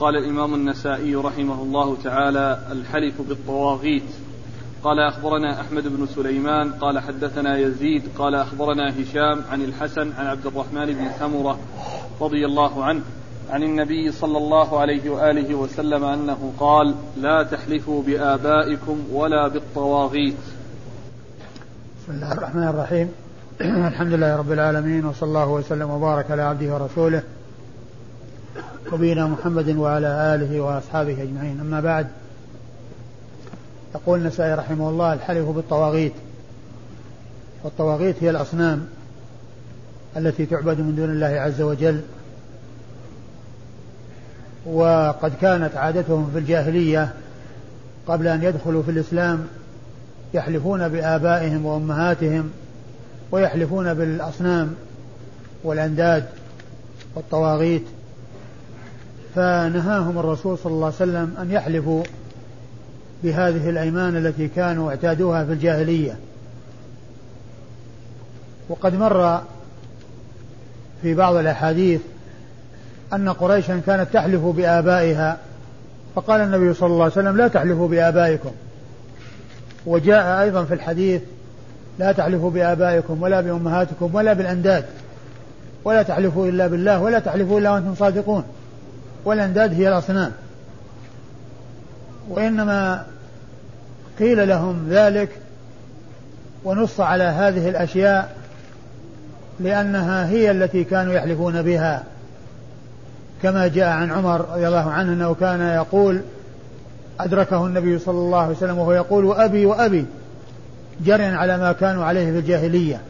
قال الإمام النسائي رحمه الله تعالى الحلف بالطواغيت. قال أخبرنا أحمد بن سليمان. قال حدثنا يزيد. قال أخبرنا هشام عن الحسن عن عبد الرحمن بن سمرة رضي الله عنه عن النبي صلى الله عليه وآله وسلم أنه قال لا تحلفوا بآبائكم ولا بالطواغيت. بسم الله الرحمن الرحيم. الحمد لله رب العالمين وصلى الله وسلم وبارك على عبده ورسوله نبينا محمد وعلى آله وأصحابه أجمعين. أما بعد يقول النسائي رحمه الله الحلف بالطواغيت. والطواغيت هي الأصنام التي تعبد من دون الله عز وجل وقد كانت عادتهم في الجاهلية قبل أن يدخلوا في الإسلام يحلفون بآبائهم وأمهاتهم ويحلفون بالأصنام والأنداد والطواغيت. فنهاهم الرسول صلى الله عليه وسلم أن يحلفوا بهذه الأيمان التي كانوا اعتادوها في الجاهلية. وقد مر في بعض الأحاديث أن قريشا كانت تحلف بآبائها فقال النبي صلى الله عليه وسلم لا تحلفوا بآبائكم. وجاء أيضا في الحديث لا تحلفوا بآبائكم ولا بأمهاتكم ولا بالأنداد ولا تحلفوا إلا بالله ولا تحلفوا إلا وأنتم صادقون. والأنداد هي الأصنام. وإنما قيل لهم ذلك ونص على هذه الأشياء لأنها هي التي كانوا يحلفون بها. كما جاء عن عمر رضي الله عنه أنه كان يقول أدركه النبي صلى الله عليه وسلم وهو يقول وأبي وأبي. جريا على ما كانوا عليه في الجاهلية.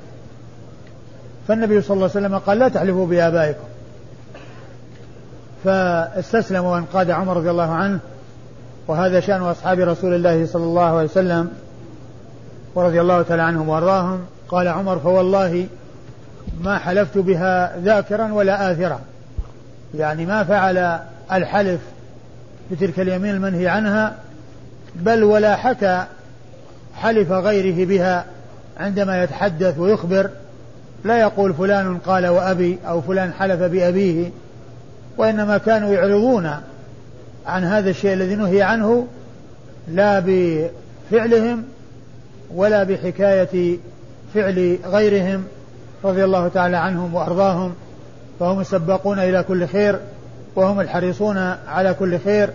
فالنبي صلى الله عليه وسلم قال لا تحلفوا بآبائكم. فاستسلم وانقاد عمر رضي الله عنه وهذا شأن أصحاب رسول الله صلى الله عليه وسلم ورضي الله تعالى عنهم وأرضاهم. قال عمر فوالله ما حلفت بها ذاكرا ولا آثرا. يعني ما فعل الحلف بتلك اليمين المنهي عنها بل ولا حكى حلف غيره بها عندما يتحدث ويخبر. لا يقول فلان قال وأبي أو فلان حلف بأبيه. وإنما كانوا يعرضون عن هذا الشيء الذي نهي عنه لا بفعلهم ولا بحكاية فعل غيرهم رضي الله تعالى عنهم وأرضاهم فهم السباقون إلى كل خير وهم الحريصون على كل خير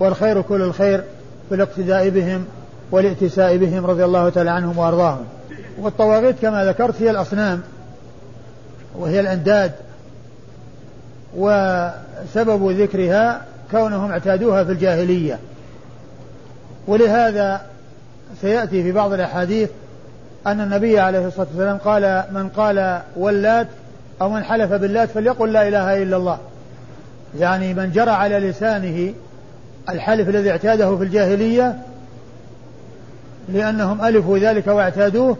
والخير كل الخير في الاقتداء بهم والائتساء بهم رضي الله تعالى عنهم وأرضاهم. والطواغيت كما ذكرت هي الأصنام وهي الأنداد وسبب ذكرها كونهم اعتادوها في الجاهلية. ولهذا سيأتي في بعض الأحاديث أن النبي عليه الصلاة والسلام قال من قال ولات أو من حلف باللات فليقل لا إله إلا الله. يعني من جرى على لسانه الحلف الذي اعتاده في الجاهلية لأنهم ألفوا ذلك واعتادوه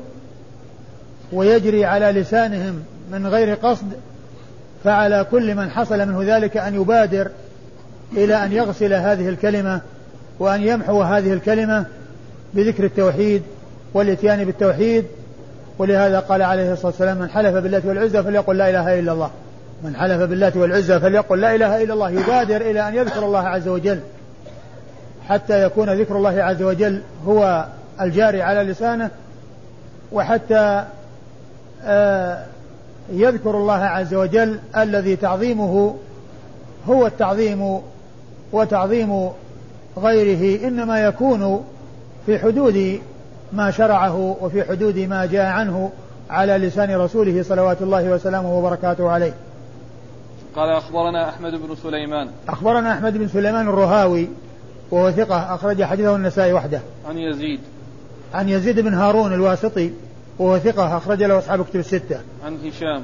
ويجري على لسانهم من غير قصد فعلى كل من حصل منه ذلك أن يبادر إلى أن يغسل هذه الكلمة وأن يمحو هذه الكلمة بذكر التوحيد والإتيان بالتوحيد. ولهذا قال عليه الصلاة والسلام من حلف بالله والعزة فليقل لا إله إلا الله. من حلف بالله والعزة فليقل لا إله إلا الله. يبادر إلى أن يذكر الله عز وجل حتى يكون ذكر الله عز وجل هو الجاري على لسانه وحتى آه يذكر الله عز وجل الذي تعظيمه هو التعظيم وتعظيم غيره إنما يكون في حدود ما شرعه وفي حدود ما جاء عنه على لسان رسوله صلوات الله وسلامه وبركاته عليه. قال أخبرنا أحمد بن سليمان. أخبرنا أحمد بن سليمان الرهاوي وهو ثقة أخرج حديثه النسائي وحده. عن يزيد. عن يزيد بن هارون الواسطي وهو ثقة أخرج له أصحاب كتب الستة. عن هشام.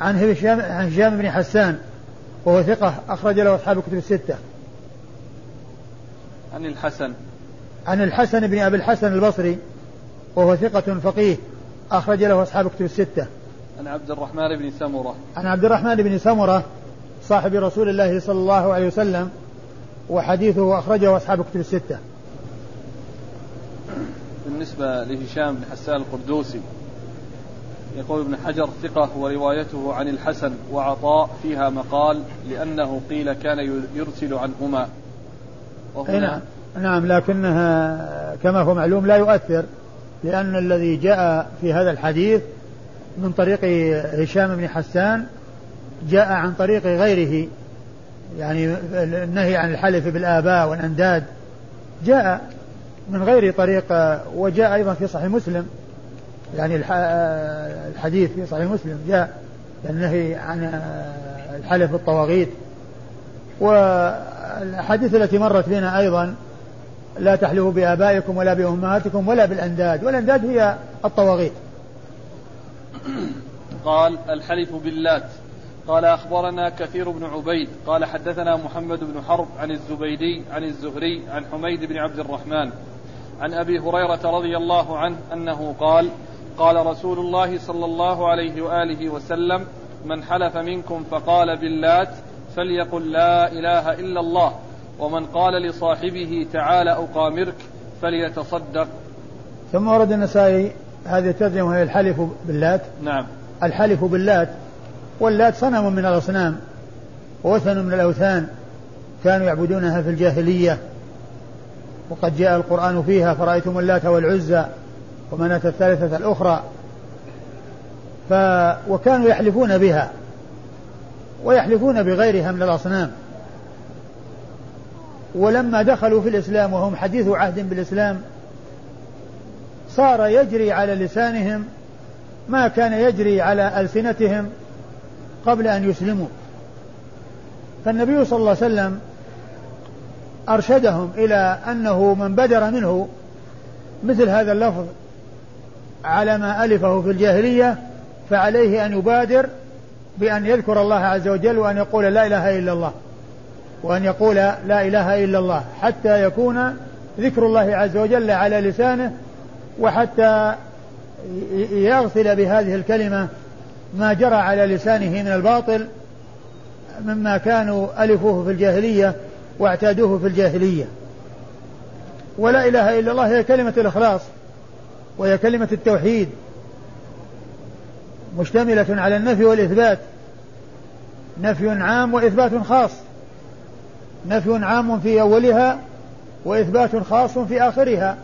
عن هشام عن هشام بن حسان وهو ثقة أخرج له أصحاب كتب الستة. عن الحسن. عن الحسن بن أبي الحسن البصري وهو ثقة فقيه أخرج له أصحاب كتب الستة. عن عبد الرحمن بن سمرة. عن عبد الرحمن بن سمرة صاحب رسول الله صلى الله عليه وسلم وحديثه أخرجه أصحاب كتب الستة. بالنسبة لهشام بن حسان القردوسي. يقول ابن حجر ثقة وروايته عن الحسن وعطاء فيها مقال لأنه قيل كان يرسل عنهما. نعم. نعم لكنها كما هو معلوم لا يؤثر لأن الذي جاء في هذا الحديث من طريق هشام بن حسان جاء عن طريق غيره. يعني النهي عن الحلف بالآباء والأنداد جاء من غير طريق وجاء أيضا في صحيح مسلم. يعني الحديث في صحيح مسلم جاء النهي عن الحلف بالطواغيت. والأحاديث التي مرت بنا أيضا لا تحلفوا بآبائكم ولا بأمهاتكم ولا بالأنداد. والأنداد هي الطواغيت. قال الحلف باللات. قال أخبرنا كثير بن عبيد. قال حدثنا محمد بن حرب عن الزبيدي عن الزهري عن حميد بن عبد الرحمن. عن أبي هريرة رضي الله عنه أنه قال قال رسول الله صلى الله عليه وآله وسلم من حلف منكم فقال باللات فليقل لا إله إلا الله ومن قال لصاحبه تعال أقامرك فليتصدق. ثم ورد النسائي هذه الترجمة وهي الحلف باللات. نعم. الحلف باللات واللات صنم من الأصنام ووثن من الأوثان كانوا يعبدونها في الجاهلية. وقد جاء القرآن فيها فرأيتم اللات والعزى ومناة الثالثة الأخرى. ف وكانوا يحلفون بها ويحلفون بغيرها من الأصنام. ولما دخلوا في الإسلام وهم حديث عهد بالإسلام صار يجري على لسانهم ما كان يجري على ألسنتهم قبل أن يسلموا. فالنبي صلى الله عليه وسلم أرشدهم إلى أنه من بدر منه مثل هذا اللفظ على ما ألفه في الجاهلية فعليه أن يبادر بأن يذكر الله عز وجل وأن يقول لا إله إلا الله وأن يقول لا إله إلا الله حتى يكون ذكر الله عز وجل على لسانه وحتى يغسل بهذه الكلمة ما جرى على لسانه من الباطل مما كانوا ألفوه في الجاهلية. واعتادوه في الجاهلية. ولا إله إلا الله هي كلمة الإخلاص وهي كلمة التوحيد مشتملة على النفي والإثبات. نفي عام وإثبات خاص. نفي عام في أولها وإثبات خاص في آخرها.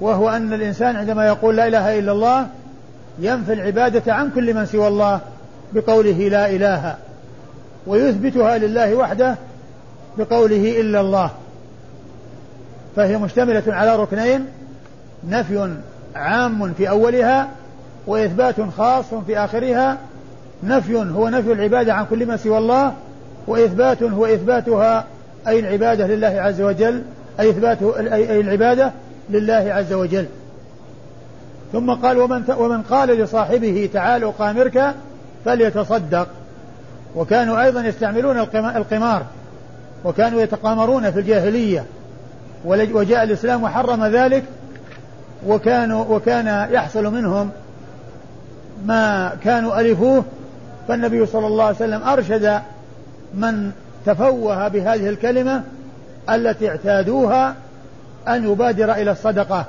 وهو أن الإنسان عندما يقول لا إله إلا الله ينفي العبادة عن كل من سوى الله بقوله لا إله ويثبتها لله وحده بقوله إلا الله. فهي مشتملة على ركنين نفي عام في أولها وإثبات خاص في آخرها. نفي هو نفي العبادة عن كل ما سوى الله وإثبات هو إثباتها أي العبادة لله عز وجل أي إثبات أي العبادة لله عز وجل. ثم قال ومن ومن قال لصاحبه تعال أقامرك فليتصدق وكانوا أيضا يستعملون القمار. وكانوا يتقامرون في الجاهلية. وجاء الإسلام وحرم ذلك وكانوا وكان يحصل منهم ما كانوا ألفوه. فالنبي صلى الله عليه وسلم أرشد من تفوه بهذه الكلمة التي اعتادوها أن يبادر إلى الصدقة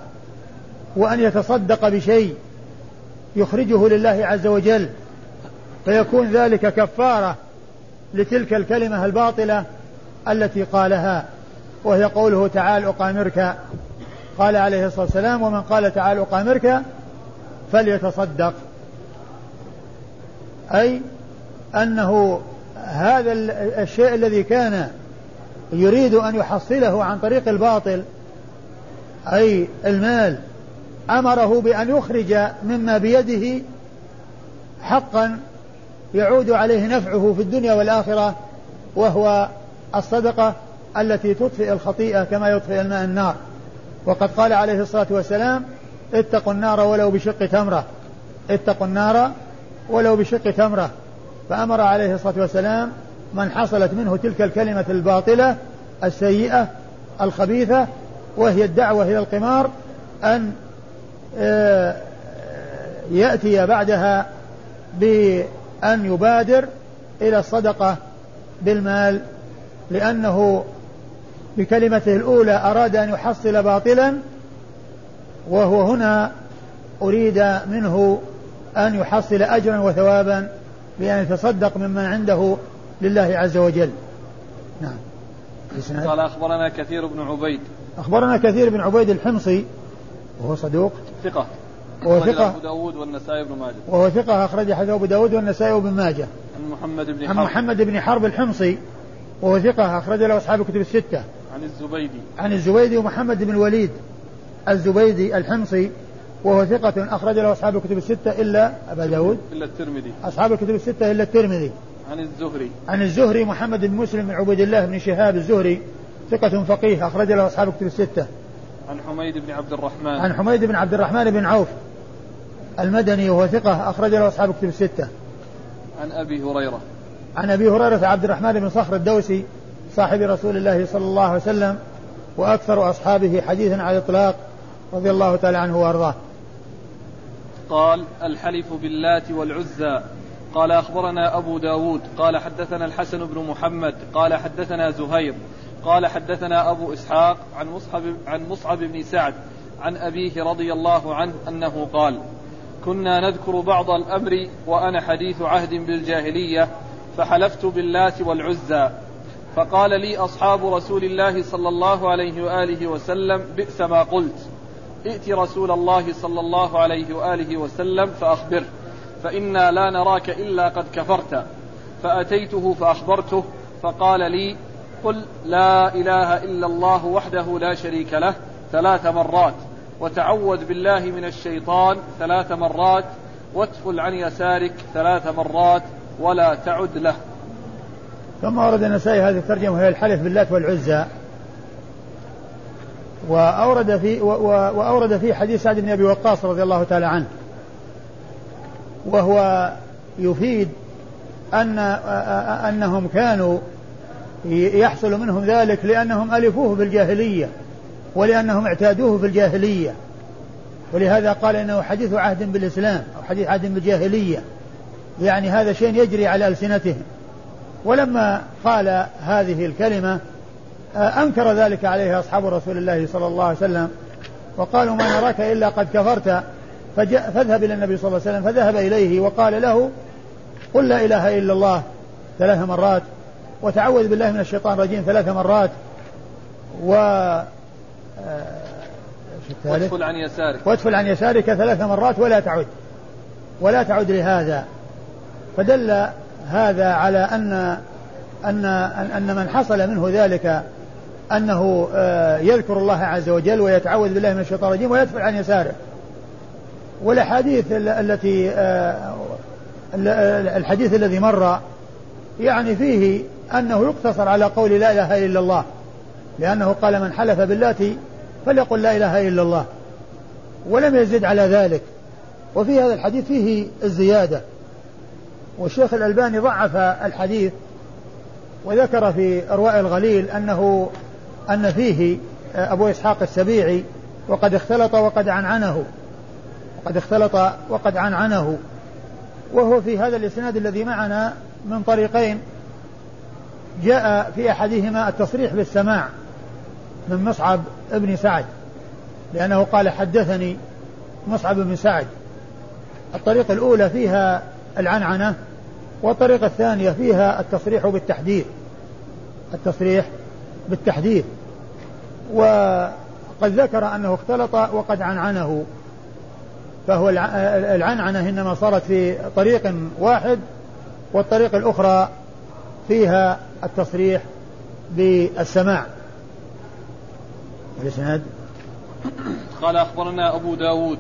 وأن يتصدق بشيء يخرجه لله عز وجل. فيكون ذلك كفارة لتلك الكلمة الباطلة التي قالها وهي قوله تعال أقامرك. قال عليه الصلاة والسلام ومن قال تعال أقامرك فليتصدق. أي أنه هذا الشيء الذي كان يريد أن يحصله عن طريق الباطل أي المال أمره بأن يخرج مما بيده حقا يعود عليه نفعه في الدنيا والآخرة وهو الصدقة التي تطفئ الخطيئة كما يطفئ الماء النار. وقد قال عليه الصلاة والسلام اتقوا النار ولو بشق تمرة. اتقوا النار ولو بشق تمرة. فأمر عليه الصلاة والسلام من حصلت منه تلك الكلمة الباطلة السيئة الخبيثة وهي الدعوة إلى القمار أن آه، يأتي بعدها بأن يبادر إلى الصدقة بالمال لأنه بكلمته الأولى أراد أن يحصل باطلا وهو هنا أريد منه أن يحصل أجرا وثوابا بأن يتصدق مما عنده لله عز وجل. نعم. قال أخبرنا كثير بن عبيد. أخبرنا كثير بن عبيد الحمصي وهو صدوق ثقة. وهو ثقة. أبو داود والنسائي بن ماجه. وهو ثقة أخرج حديث أبو داود والنسائي وابن ماجه. عن محمد بن عن حرب. محمد بن حرب الحمصي وهو ثقة أخرج له أصحاب الكتب الستة. عن الزبيدي. عن الزبيدي ومحمد بن الوليد. الزبيدي الحمصي وهو ثقة أخرج له أصحاب الكتب الستة إلا أبا داود. إلا الترمذي. أصحاب الكتب الستة إلا الترمذي. عن الزهري. عن الزهري محمد بن مسلم بن عبيد الله بن شهاب الزهري ثقة فقيه أخرج له أصحاب الكتب الستة. عن حميد بن عبد الرحمن. عن حميد بن عبد الرحمن بن عوف المدني وهو ثقة أخرج له أصحاب الكتب الستة. عن أبي هريرة. عن أبي هريرة عبد الرحمن بن صخر الدوسي صاحب رسول الله صلى الله عليه وسلم وأكثر أصحابه حديثا على الإطلاق رضي الله تعالى عنه وأرضاه. قال الحلف باللات والعزى. قال أخبرنا أبو داود. قال حدثنا الحسن بن محمد. قال حدثنا زهير. قال حدثنا أبو إسحاق عن مصعب, عن مصعب بن سعد عن أبيه رضي الله عنه أنه قال كنا نذكر بعض الأمر وأنا حديث عهد بالجاهلية فحلفت باللات والعزى. فقال لي أصحاب رسول الله صلى الله عليه وآله وسلم بئس ما قلت. ائت رسول الله صلى الله عليه وآله وسلم فأخبره فإنا لا نراك إلا قد كفرت. فأتيته فأخبرته فقال لي قل لا إله إلا الله وحده لا شريك له ثلاث مرات وتعوذ بالله من الشيطان ثلاث مرات واتفل عن يسارك ثلاث مرات ولا تعد له. ثم ورد النسائي هذه الترجمة وهي الحلف باللات والعزى. وأورد في وأورد في حديث سعد بن أبي وقاص رضي الله تعالى عنه. وهو يفيد أن أنهم كانوا يحصل منهم ذلك لأنهم ألفوه في الجاهلية ولأنهم اعتادوه في الجاهلية ولهذا قال إنه حديث عهد بالإسلام أو حديث عهد بالجاهلية. يعني هذا شيء يجري على ألسنتهم. ولما قال هذه الكلمة أنكر ذلك عليه أصحاب رسول الله صلى الله عليه وسلم وقالوا ما نراك إلا قد كفرت فجاء فاذهب إلى النبي صلى الله عليه وسلم فذهب إليه وقال له قل لا إله إلا الله ثلاث مرات وتعوذ بالله من الشيطان الرجيم ثلاث مرات و وادفل عن يسارك. وادفل عن يسارك ثلاث مرات ولا تعد ولا تعد لهذا. فدل هذا على أن أن أن من حصل منه ذلك أنه آه، يذكر الله عز وجل ويتعوذ بالله من الشيطان الرجيم ويدفع عن يساره. والأحاديث التي آه، الحديث الذي مر يعني فيه أنه يقتصر على قول لا إله إلا الله لأنه قال من حلف باللات فليقل لا إله إلا الله ولم يزد على ذلك. وفي هذا الحديث فيه الزيادة. والشيخ الألباني ضعف الحديث وذكر في أرواء الغليل أنه أن فيه أبو إسحاق السبيعي وقد اختلط وقد عنعنه وقد اختلط وقد عنعنه وهو في هذا الإسناد الذي معنا من طريقين جاء في أحدهما التصريح بالسماع من مصعب ابن سعد لأنه قال حدثني مصعب بن سعد. الطريقة الأولى فيها العنعنة والطريقة الثانية فيها التصريح بالتحديث التصريح بالتحديث وقد ذكر أنه اختلط وقد عنعنه. فهو العنعنة إنما صارت في طريق واحد والطريق الأخرى فيها التصريح بالسماع. الإسناد؟ قال أخبرنا أبو داود.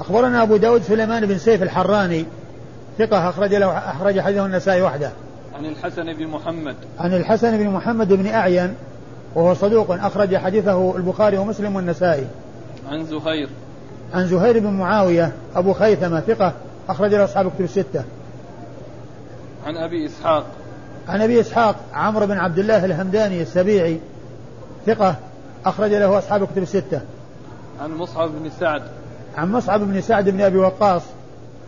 أخبرنا أبو داود سليمان بن سيف الحراني. ثقة أخرج له أخرج حديثه النسائي وحده. عن الحسن بن محمد. عن الحسن بن محمد بن أعين وهو صدوق أخرج حديثه البخاري ومسلم والنسائي. عن زهير. عن زهير بن معاوية أبو خيثمة ثقة أخرج له أصحاب كتب الستة. عن أبي إسحاق. عن أبي إسحاق عمرو بن عبد الله الهمداني السبيعي ثقة أخرج له أصحاب كتب الستة. عن مصعب بن سعد. عن مصعب بن سعد بن أبي وقاص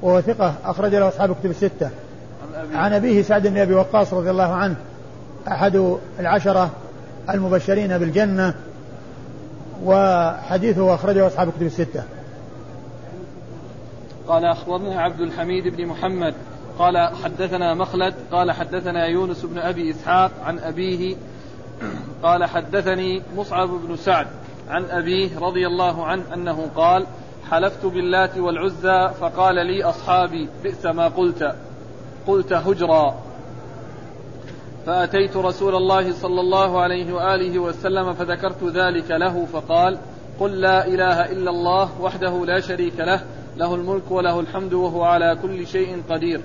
وهو ثقة أخرج له أصحاب كتب الستة. عن أبيه سعد بن أبي وقاص رضي الله عنه أحد العشرة المبشرين بالجنة وحديثه أخرجه أصحاب كتب الستة. قال أخبرنا عبد الحميد بن محمد قال حدثنا مخلد قال حدثنا يونس بن أبي إسحاق عن أبيه قال حدثني مصعب بن سعد عن أبيه رضي الله عنه أنه قال حلفت باللات والعزى فقال لي أصحابي بئس ما قلت قلت هجرا. فأتيت رسول الله صلى الله عليه وآله وسلم فذكرت ذلك له فقال قل لا إله إلا الله وحده لا شريك له له الملك وله الحمد وهو على كل شيء قدير.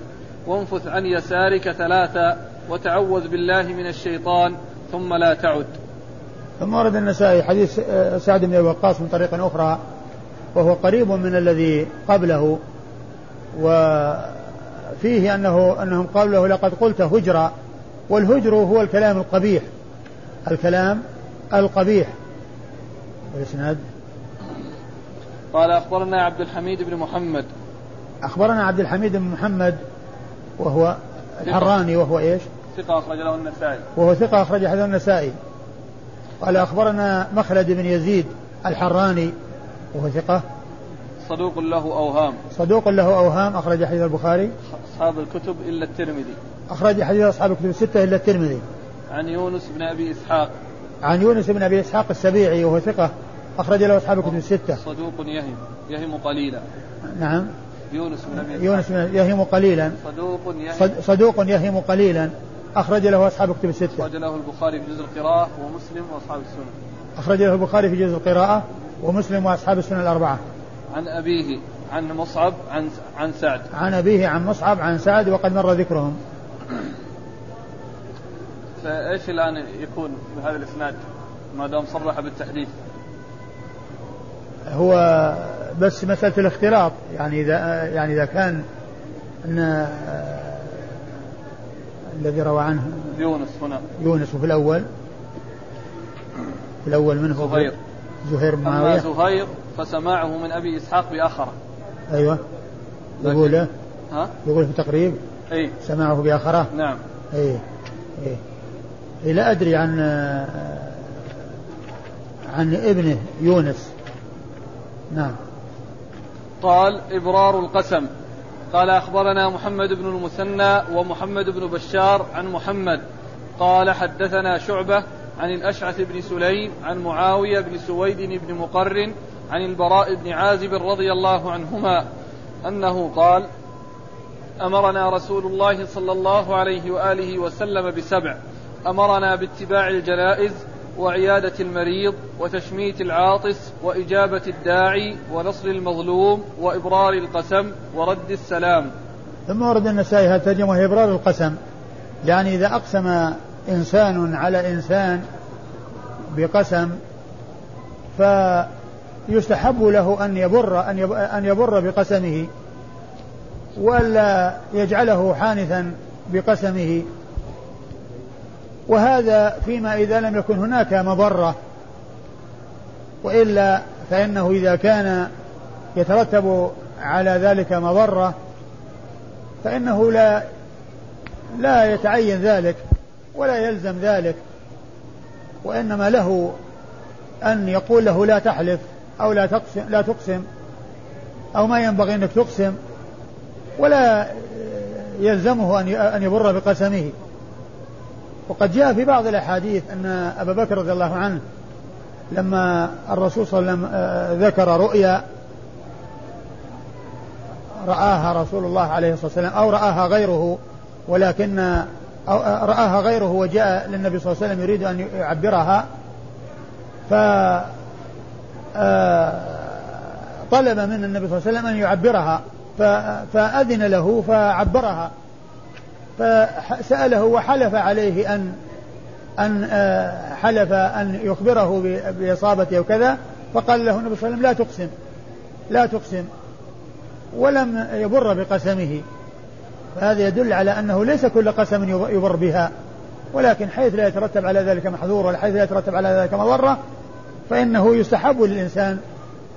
وانفث عن يسارك ثلاثا وتعوذ بالله من الشيطان ثم لا تعد. ثم ورد النسائي حديث آه، سعد بن وقاص من طريق أخرى وهو قريب من الذي قبله. وفيه أنه أنهم قالوا له لقد قلت هجرا والهجر هو الكلام القبيح. الكلام القبيح. والإسناد قال أخبرنا عبد الحميد بن محمد. أخبرنا عبد الحميد بن محمد وهو الحراني وهو إيش؟ ثقة أخرج له النسائي. وهو ثقة أخرج له النسائي. قال أخبرنا مخلد بن يزيد الحراني وهو ثقة. صدوق له أوهام. صدوق له أوهام أخرج حديث البخاري. أصحاب الكتب إلا الترمذي. أخرج حديث أصحاب الكتب الستة إلا الترمذي. عن يونس بن أبي إسحاق. عن يونس بن أبي إسحاق السبيعي وهو ثقة. أخرج له أصحاب الكتب الستة. صدوق يهم. يهم قليلا. نعم. يونس بن أبي يونس بن يهم قليلا. صدوق يهم. صدوق يهم قليلا. أخرج له أصحاب الكتب الستة. أخرج له البخاري في جزء القراءة ومسلم وأصحاب السنة. أخرج له البخاري في جزء القراءة. ومسلم وأصحاب السنة الأربعة. عن أبيه عن مصعب عن عن سعد. عن أبيه عن مصعب عن سعد وقد مر ذكرهم. فإيش الآن يكون بهذا الإسناد؟ ما دام صرح بالتحديث؟ هو بس مسألة الاختلاط. يعني إذا يعني إذا كان أن الذي روى عنه يونس هنا. يونس وفي الأول. في الأول منه زهير زهير بن معاوية. أما زهير فسماعه من أبي إسحاق بآخرة. أيوه. يقول ها؟ يقول في تقريب؟ أي سماعه بآخرة؟ نعم. أي أي إيه لا أدري عن عن ابنه يونس. نعم. قال إبرار القسم. قال أخبرنا محمد بن المثنى ومحمد بن بشار عن محمد. قال حدثنا شعبة عن الأشعث بن سليم عن معاوية بن سويد بن مقرن عن البراء بن عازب رضي الله عنهما أنه قال أمرنا رسول الله صلى الله عليه وآله وسلم بسبع. أمرنا باتباع الجنائز وعيادة المريض وتشميت العاطس وإجابة الداعي ونصر المظلوم وإبرار القسم ورد السلام. ثم ورد النسائي هذا ترجمة هي إبرار القسم؟ يعني إذا أقسم إنسان على إنسان بقسم فيستحب له أن يبر أن يبر بقسمه ولا يجعله حانثا بقسمه. وهذا فيما إذا لم يكن هناك مضرة وإلا فإنه إذا كان يترتب على ذلك مضرة فإنه لا لا يتعين ذلك. ولا يلزم ذلك وإنما له أن يقول له لا تحلف أو لا تقسم لا تقسم أو ما ينبغي أنك تقسم ولا يلزمه أن يبر بقسمه. وقد جاء في بعض الأحاديث أن أبا بكر رضي الله عنه لما الرسول صلى الله عليه وسلم آه، ذكر رؤيا رآها رسول الله عليه الصلاة والسلام أو رآها غيره ولكن رآها غيره وجاء للنبي صلى الله عليه وسلم يريد أن يعبرها ف آه، طلب من النبي صلى الله عليه وسلم أن يعبرها فأذن له فعبرها فسأله وحلف عليه أن أن آه، حلف أن يخبره بإصابته وكذا فقال له النبي صلى الله عليه وسلم لا تقسم لا تقسم ولم يبر بقسمه. فهذا يدل على أنه ليس كل قسم يبر بها. ولكن حيث لا يترتب على ذلك محظور ولا حيث لا يترتب على ذلك مضرة فإنه يستحب للإنسان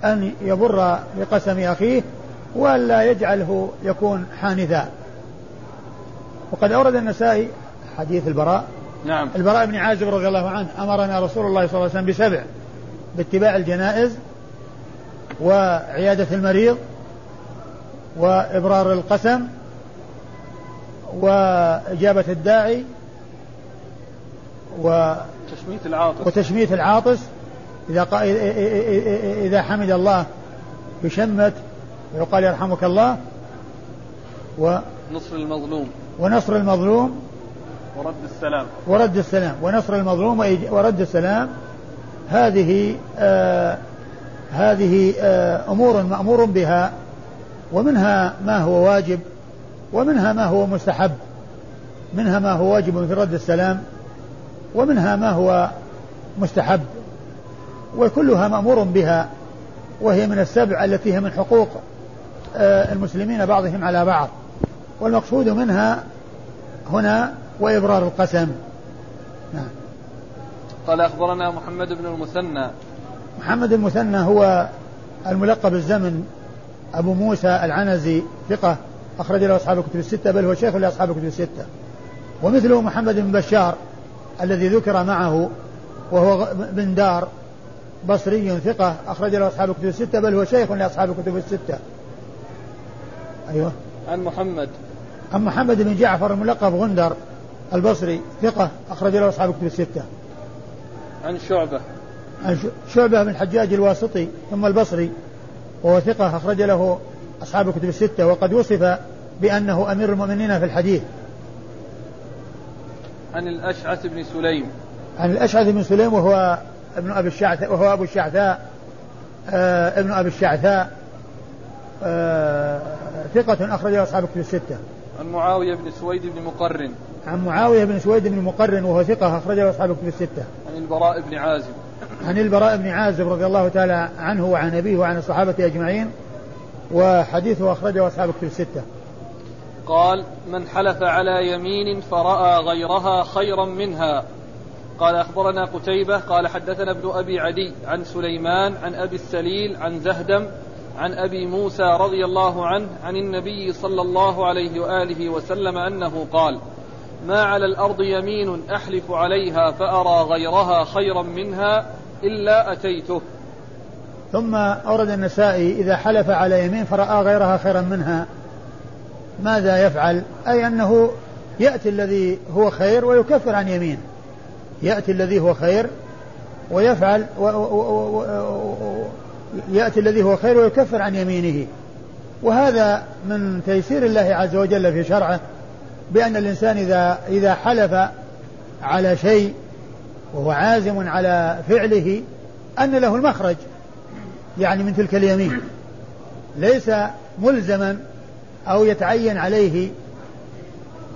أن يبر بقسم أخيه ولا يجعله يكون حانثا. وقد أورد النسائي حديث البراء. نعم. البراء بن عازب رضي الله عنه أمرنا رسول الله صلى الله عليه وسلم بسبع باتباع الجنائز وعيادة المريض وإبرار القسم وإجابة الداعي و تشميت العاطس. وتشميت العاطس. إذا إذا حمد الله يشمت ويقال يرحمك الله و نصر المظلوم. ونصر المظلوم. ورد السلام. ورد السلام. ونصر المظلوم ورد السلام. هذه آه هذه آه أمور مأمور بها ومنها ما هو واجب ومنها ما هو مستحب منها ما هو واجب في رد السلام ومنها ما هو مستحب وكلها مأمور بها وهي من السبع التي هي من حقوق آه، المسلمين بعضهم على بعض. والمقصود منها هنا وإبرار القسم. نعم. قال أخبرنا محمد بن المثنى. محمد المثنى هو الملقب الزمن أبو موسى العنزي ثقة. أخرج له أصحاب الكتب الستة بل هو شيخ لأصحاب الكتب الستة. ومثله محمد بن بشار الذي ذكر معه وهو بن دار بصري ثقة أخرج له أصحاب الكتب الستة بل هو شيخ لأصحاب الكتب الستة. أيوه. عن محمد. عن محمد بن جعفر الملقب غندر البصري ثقة أخرج له أصحاب الكتب الستة. عن شعبة. عن شعبة بن الحجاج الواسطي ثم البصري وهو ثقة أخرج له أصحاب الكتب الستة وقد وصف بأنه أمير المؤمنين في الحديث عن الأشعث بن سليم عن الأشعث بن سليم وهو ابن أبي الشعثاء وهو أبو الشعثاء آه ابن أبي الشعثاء آه ثقة أخرج أصحاب الكتب الستة. عن معاوية بن سويد بن مقرن. عن معاوية بن سويد بن مقرن وهو ثقة أخرج أصحاب الكتب الستة. عن البراء بن عازب. عن البراء بن عازب رضي الله تعالى عنه وعن أبيه وعن الصحابة أجمعين وحديثه أخرجه أصحاب الكتب الستة. قال من حلف على يمين فرأى غيرها خيرا منها. قال أخبرنا قتيبة. قال حدثنا ابن أبي عدي عن سليمان عن أبي السليل عن زهدم عن أبي موسى رضي الله عنه عن النبي صلى الله عليه وآله وسلم أنه قال ما على الأرض يمين أحلف عليها فأرى غيرها خيرا منها إلا أتيته. ثم أورد النسائي إذا حلف على يمين فرأى غيرها خيرا منها. ماذا يفعل؟ أي أنه يأتي الذي هو خير ويكفر عن يمينه يأتي الذي هو خير ويفعل و و و و يأتي الذي هو خير ويكفر عن يمينه. وهذا من تيسير الله عز وجل في شرعه بأن الإنسان إذا إذا حلف على شيء وهو عازم على فعله أن له المخرج. يعني من تلك اليمين. ليس ملزما أو يتعين عليه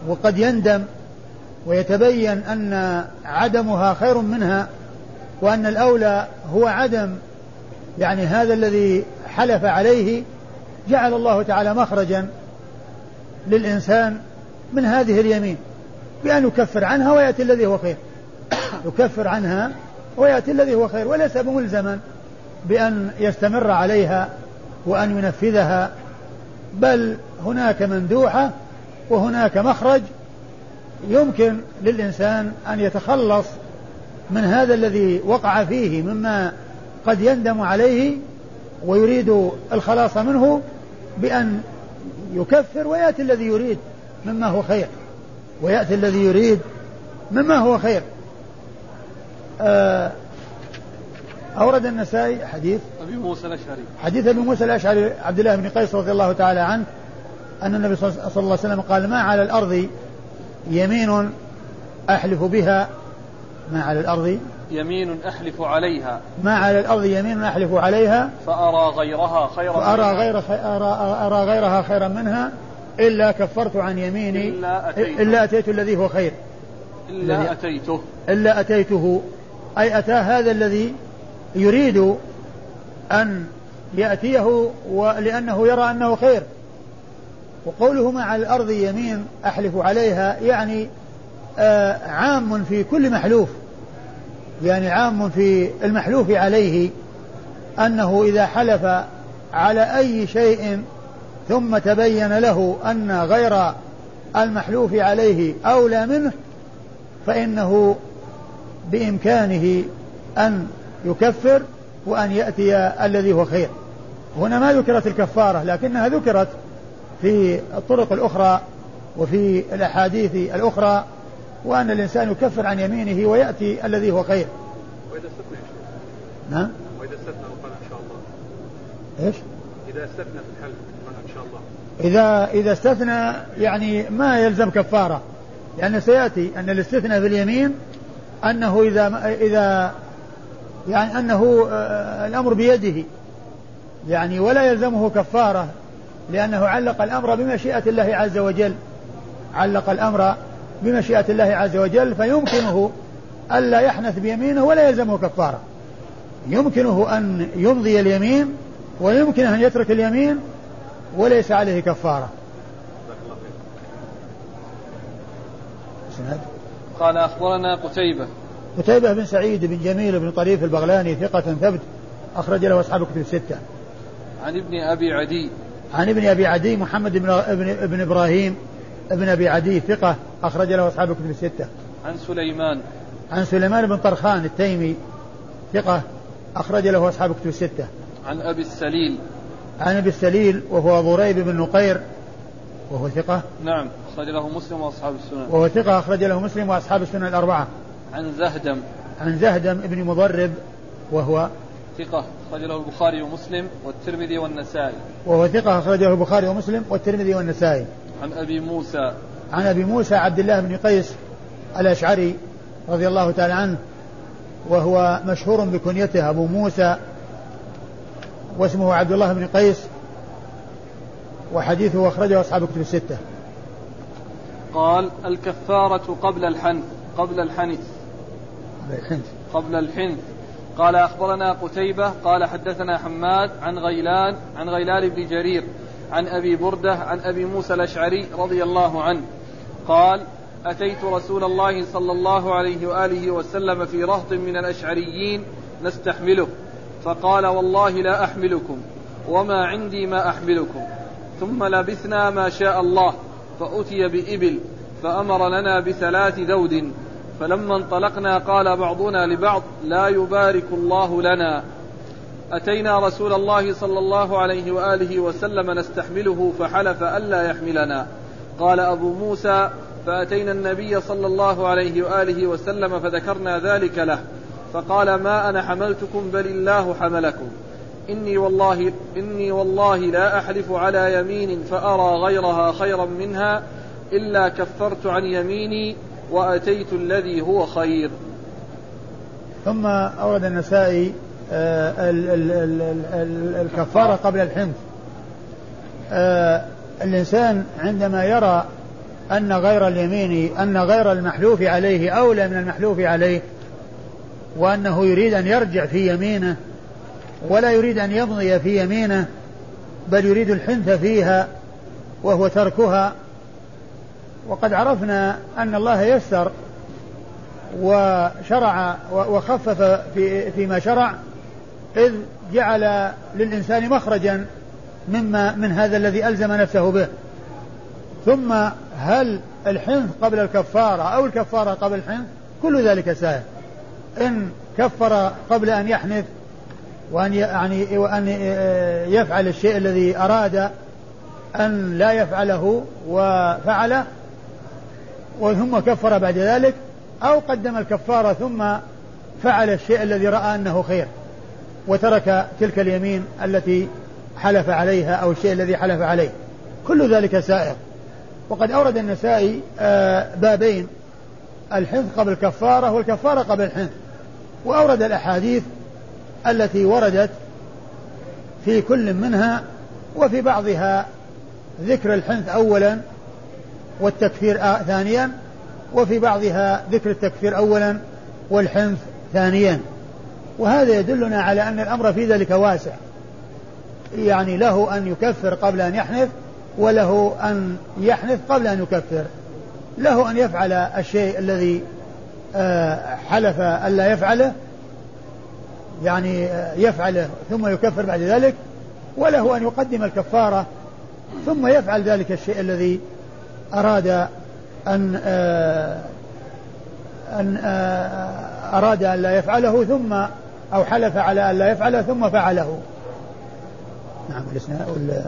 وقد يندم ويتبين أن عدمها خير منها وأن الأولى هو عدم يعني هذا الذي حلف عليه جعل الله تعالى مخرجا للإنسان من هذه اليمين. بأن يكفر عنها ويأتي الذي هو خير. يكفر عنها ويأتي الذي هو خير وليس بملزما. بأن يستمر عليها وأن ينفذها بل هناك مندوحة وهناك مخرج يمكن للإنسان أن يتخلص من هذا الذي وقع فيه مما قد يندم عليه ويريد الخلاص منه بأن يكفر ويأتي الذي يريد مما هو خير ويأتي الذي يريد مما هو خير. آه أورد النسائي حديث أبي موسى الأشعري. حديث أبي موسى الأشعري عبد الله بن قيس رضي الله تعالى عنه أن النبي صلى الله عليه وسلم قال ما على الأرض يمين أحلف بها؟ ما على الأرض يمين أحلف عليها. ما على الأرض يمين أحلف عليها؟ فأرى غيرها خيرا فأرى غير أرى, أرى غيرها خيرا منها إلا كفرت عن يميني. إلا أتيت, إلا أتيت الذي هو خير. إلا أتيته. إلا أتيته. أي أتى هذا الذي يريد أن يأتيه ولأنه يرى أنه خير. وقوله على الأرض يمين أحلف عليها يعني آه عام في كل محلوف. يعني عام في المحلوف عليه أنه إذا حلف على أي شيء ثم تبين له أن غير المحلوف عليه أولى منه فإنه بإمكانه أن يكفر وأن يأتي الذي هو خير. هنا ما ذكرت الكفارة لكنها ذكرت في الطرق الأخرى وفي الأحاديث الأخرى وأن الإنسان يكفر عن يمينه ويأتي الذي هو خير. وإذا استثنى نعم؟ وإذا استثنى وقال إن شاء الله. إيش؟ إذا استثنى في الحلف قال إن شاء الله. إذا إذا استثنى يعني ما يلزم كفارة لأن سيأتي أن الاستثناء في اليمين أنه إذا إذا يعني أنه آه، الأمر بيده. يعني ولا يلزمه كفارة لأنه علق الأمر بمشيئة الله عز وجل. علق الأمر بمشيئة الله عز وجل فيمكنه ألا يحنث بيمينه ولا يلزمه كفارة. يمكنه أن يمضي اليمين ويمكنه أن يترك اليمين وليس عليه كفارة. قال أخبرنا قتيبة. قتيبة بن سعيد بن جميل بن طريف البغلاني ثقة ثبت أخرج له أصحاب كتب الستة. عن ابن أبي عدي. عن ابن أبي عدي محمد بن ابن, ابن إبراهيم ابن أبي عدي ثقة أخرج له أصحاب كتب الستة. عن سليمان. عن سليمان بن طرخان التيمي ثقة أخرج له أصحاب كتب الستة. عن أبي السليل. عن أبي السليل وهو ضريب بن نقير وهو ثقة. نعم أخرج له مسلم وأصحاب السنن. وهو ثقة أخرج له مسلم وأصحاب السنن الأربعة. عن زهدم. عن زهدم بن مضرب وهو ثقة أخرج له البخاري ومسلم والترمذي والنسائي. وهو ثقة أخرجه البخاري ومسلم والترمذي والنسائي. عن أبي موسى. عن أبي موسى عبد الله بن قيس الأشعري رضي الله تعالى عنه وهو مشهور بكنيته أبو موسى واسمه عبد الله بن قيس وحديثه أخرجه أصحاب كتب الستة. قال الكفارة قبل الحنث قبل الحنث الحنث. قبل الحنث. قال أخبرنا قتيبة قال حدثنا حماد عن غيلان عن غيلان بن جرير عن أبي بردة عن أبي موسى الأشعري رضي الله عنه. قال أتيت رسول الله صلى الله عليه وآله وسلم في رهط من الأشعريين نستحمله. فقال والله لا أحملكم وما عندي ما أحملكم. ثم لبثنا ما شاء الله فأتي بإبل فأمر لنا بثلاث ذود فلما انطلقنا قال بعضنا لبعض لا يبارك الله لنا. أتينا رسول الله صلى الله عليه وآله وسلم نستحمله فحلف ألا يحملنا. قال أبو موسى فأتينا النبي صلى الله عليه وآله وسلم فذكرنا ذلك له. فقال ما أنا حملتكم بل الله حملكم. إني والله إني والله لا أحلف على يمين فأرى غيرها خيرا منها إلا كفرت عن يميني وأتيت الذي هو خير. ثم أورد النسائي آه، الكفارة قبل الحنث آه، الإنسان عندما يرى أن غير اليمين أن غير المحلوف عليه أولى من المحلوف عليه وأنه يريد أن يرجع في يمينه ولا يريد أن يمضي في يمينه بل يريد الحنث فيها وهو تركها وقد عرفنا أن الله يسر وشرع وخفف في فيما شرع إذ جعل للإنسان مخرجا مما من هذا الذي ألزم نفسه به. ثم هل الحنث قبل الكفارة أو الكفارة قبل الحنث؟ كل ذلك سائر إن كفر قبل أن يحنث وأن يعني وأن يفعل الشيء الذي أراد أن لا يفعله وفعله وثم كفر بعد ذلك أو قدم الكفارة ثم فعل الشيء الذي رأى أنه خير وترك تلك اليمين التي حلف عليها أو الشيء الذي حلف عليه. كل ذلك سائر. وقد أورد النسائي آه، بابين الحنث قبل الكفارة والكفارة قبل الحنث. وأورد الأحاديث التي وردت في كل منها وفي بعضها ذكر الحنث أولا والتكفير ثانيا وفي بعضها ذكر التكفير أولا والحنث ثانيا. وهذا يدلنا على أن الأمر في ذلك واسع. يعني له أن يكفر قبل أن يحنث وله أن يحنث قبل أن يكفر. له أن يفعل الشيء الذي حلف ألا يفعله يعني يفعله ثم يكفر بعد ذلك. وله أن يقدم الكفارة ثم يفعل ذلك الشيء الذي أراد أن آه، أن آه، أراد أن لا يفعله ثم أو حلف على أن لا يفعله ثم فعله. نعم والإسناد وال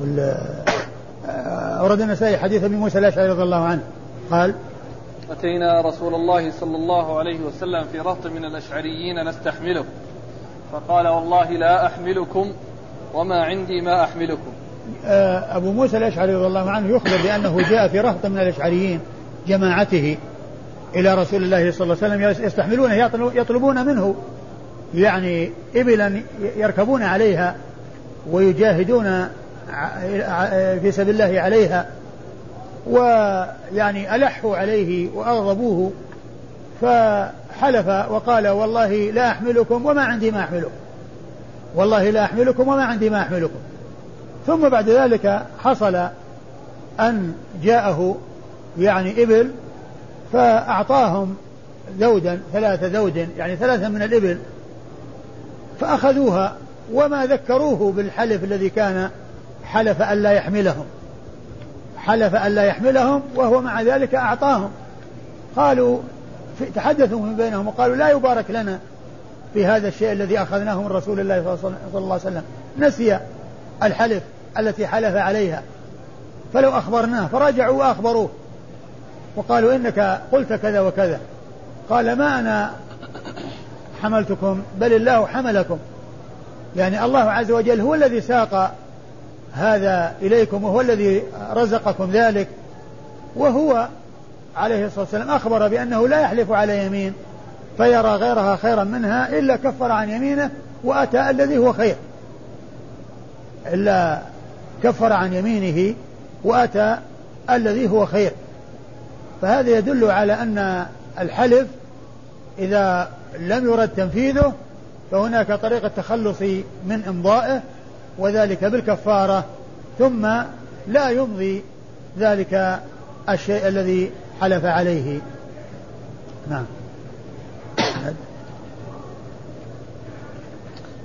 وال أورد النسائي حديث أبي موسى الأشعري رضي الله عنه. قال أتينا رسول الله صلى الله عليه وسلم في رهط من الأشعريين نستحمله. فقال والله لا أحملكم وما عندي ما أحملكم. آه، أبو موسى الأشعري رضي الله عنه يخبر بأنه جاء في رهط من الأشعريين جماعته إلى رسول الله صلى الله عليه وسلم يستحملونه يطلبون منه يعني إبلا يركبون عليها ويجاهدون في سبيل الله عليها ويعني ألحوا عليه وأغضبوه فحلف وقال والله لا أحملكم وما عندي ما أحملكم والله لا أحملكم وما عندي ما أحملكم. ثم بعد ذلك حصل أن جاءه يعني إبل فأعطاهم ذودا ثلاثة ذود يعني ثلاثة من الإبل فأخذوها وما ذكروه بالحلف الذي كان حلف ألا يحملهم. حلف ألا يحملهم وهو مع ذلك أعطاهم. قالوا تحدثوا من بينهم وقالوا لا يبارك لنا في هذا الشيء الذي أخذناه من رسول الله صلى الله عليه وسلم. نسي الحلف. التي حلف عليها فلو أخبرناه فرجعوا وأخبروه. وقالوا إنك قلت كذا وكذا. قال ما أنا حملتكم بل الله حملكم. يعني الله عز وجل هو الذي ساق هذا إليكم وهو الذي رزقكم ذلك. وهو عليه الصلاة والسلام أخبر بأنه لا يحلف على يمين فيرى غيرها خيرا منها إلا كفر عن يمينه وأتى الذي هو خير. إلا كفر عن يمينه وأتى الذي هو خير. فهذا يدل على أن الحلف إذا لم يرد تنفيذه فهناك طريقة التخلص من إمضائه وذلك بالكفارة ثم لا يمضي ذلك الشيء الذي حلف عليه. نعم.